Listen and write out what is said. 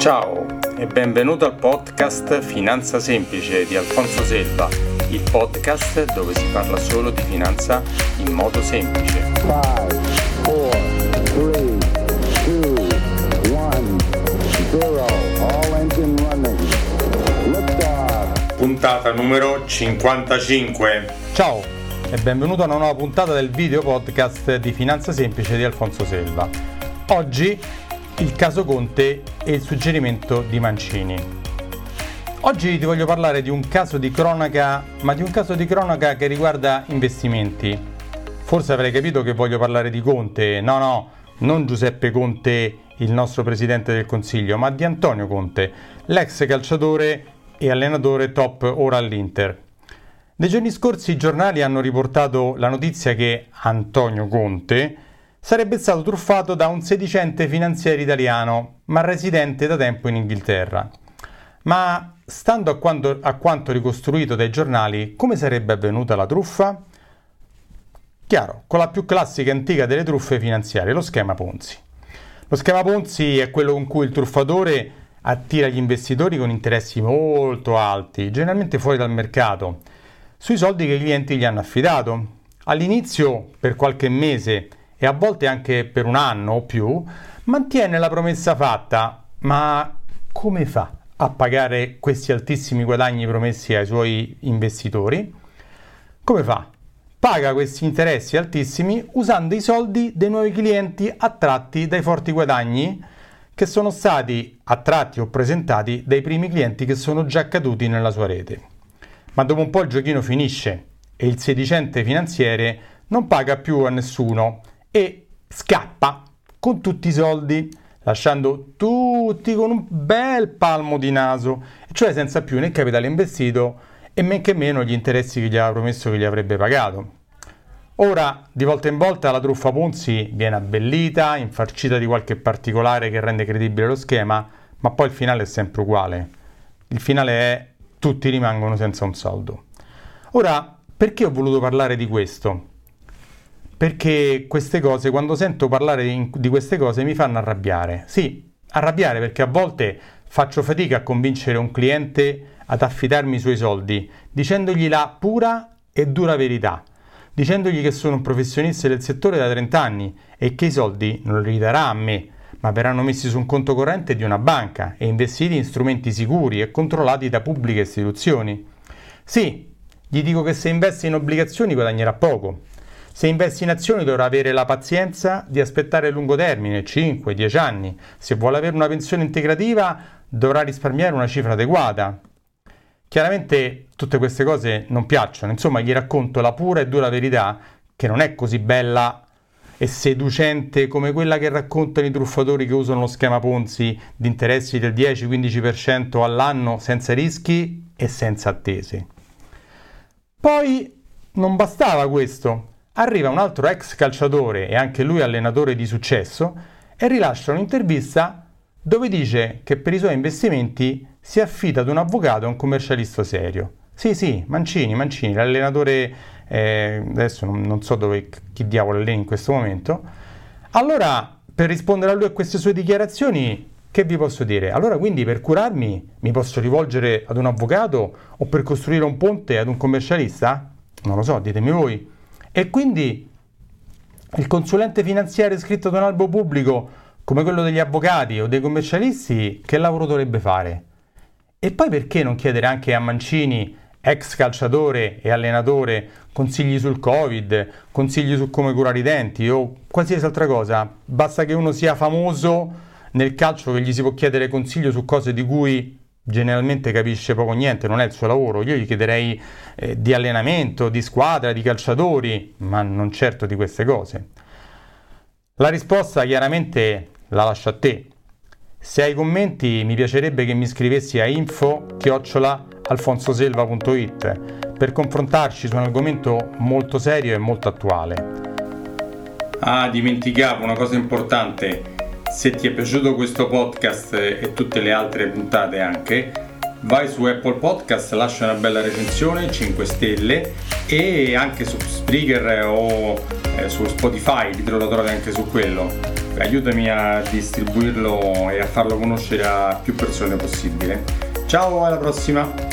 Ciao e benvenuto al podcast Finanza Semplice di Alfonso Selva, il podcast dove si parla solo di finanza in modo semplice. 5, 4, 3, 2, 1, 0, all engine running. Liftoff. Puntata numero 55. Ciao e benvenuto a una nuova puntata del video podcast di Finanza Semplice di Alfonso Selva. Oggi il caso Conte e il suggerimento di Mancini. Oggi ti voglio parlare di un caso di cronaca, ma di un caso di cronaca che riguarda investimenti. Forse avrei capito che voglio parlare di Conte, no no, non Giuseppe Conte, il nostro presidente del Consiglio, ma di Antonio Conte, l'ex calciatore e allenatore top ora all'Inter. Nei giorni scorsi i giornali hanno riportato la notizia che Antonio Conte sarebbe stato truffato da un sedicente finanziere italiano, ma residente da tempo in Inghilterra. Ma stando a quanto, a quanto ricostruito dai giornali, come sarebbe avvenuta la truffa? Chiaro, con la più classica e antica delle truffe finanziarie, lo schema Ponzi. Lo schema Ponzi è quello con cui il truffatore attira gli investitori con interessi molto alti, generalmente fuori dal mercato, sui soldi che i clienti gli hanno affidato. All'inizio, per qualche mese, e a volte anche per un anno o più, mantiene la promessa fatta, ma come fa a pagare questi altissimi guadagni promessi ai suoi investitori? Come fa? Paga questi interessi altissimi usando i soldi dei nuovi clienti attratti dai forti guadagni che sono stati attratti o presentati dai primi clienti che sono già caduti nella sua rete. Ma dopo un po' il giochino finisce e il sedicente finanziere non paga più a nessuno e scappa con tutti i soldi, lasciando tutti con un bel palmo di naso, cioè senza più né capitale investito e men che meno gli interessi che gli aveva promesso che gli avrebbe pagato. Ora, di volta in volta, la truffa Ponzi viene abbellita, infarcita di qualche particolare che rende credibile lo schema, ma poi il finale è sempre uguale. Il finale è tutti rimangono senza un soldo. Ora, perché ho voluto parlare di questo? Perché queste cose, quando sento parlare di, di queste cose, mi fanno arrabbiare. Sì, arrabbiare perché a volte faccio fatica a convincere un cliente ad affidarmi i suoi soldi, dicendogli la pura e dura verità, dicendogli che sono un professionista del settore da 30 anni e che i soldi non li darà a me, ma verranno messi su un conto corrente di una banca e investiti in strumenti sicuri e controllati da pubbliche istituzioni. Sì, gli dico che se investe in obbligazioni guadagnerà poco, se investi in azioni dovrà avere la pazienza di aspettare a lungo termine, 5-10 anni. Se vuole avere una pensione integrativa dovrà risparmiare una cifra adeguata. Chiaramente tutte queste cose non piacciono, insomma gli racconto la pura e dura verità che non è così bella e seducente come quella che raccontano i truffatori che usano lo schema Ponzi di interessi del 10-15% all'anno senza rischi e senza attese. Poi non bastava questo arriva un altro ex calciatore e anche lui allenatore di successo e rilascia un'intervista dove dice che per i suoi investimenti si affida ad un avvocato e un commercialista serio. Sì, sì, Mancini, Mancini, l'allenatore, eh, adesso non, non, so dove, chi diavolo allena in questo momento. Allora, per rispondere a lui a queste sue dichiarazioni, che vi posso dire? Allora, quindi per curarmi mi posso rivolgere ad un avvocato o per costruire un ponte ad un commercialista? Non lo so, ditemi voi. E quindi il consulente finanziario iscritto ad un albo pubblico come quello degli avvocati o dei commercialisti, che lavoro dovrebbe fare? E poi perché non chiedere anche a Mancini, ex calciatore e allenatore, consigli sul Covid, consigli su come curare i denti o qualsiasi altra cosa? Basta che uno sia famoso nel calcio che gli si può chiedere consiglio su cose di cui generalmente capisce poco niente, non è il suo lavoro. Io gli chiederei eh, di allenamento, di squadra, di calciatori, ma non certo di queste cose. La risposta chiaramente la lascio a te. Se hai commenti mi piacerebbe che mi scrivessi a info-alfonsoselva.it per confrontarci su un argomento molto serio e molto attuale. Ah, dimenticavo una cosa importante se ti è piaciuto questo podcast e tutte le altre puntate anche, vai su Apple Podcast, lascia una bella recensione, 5 stelle e anche su Spreaker o eh, su Spotify, lo trovi anche su quello. aiutami a distribuirlo e a farlo conoscere a più persone possibile. Ciao, alla prossima!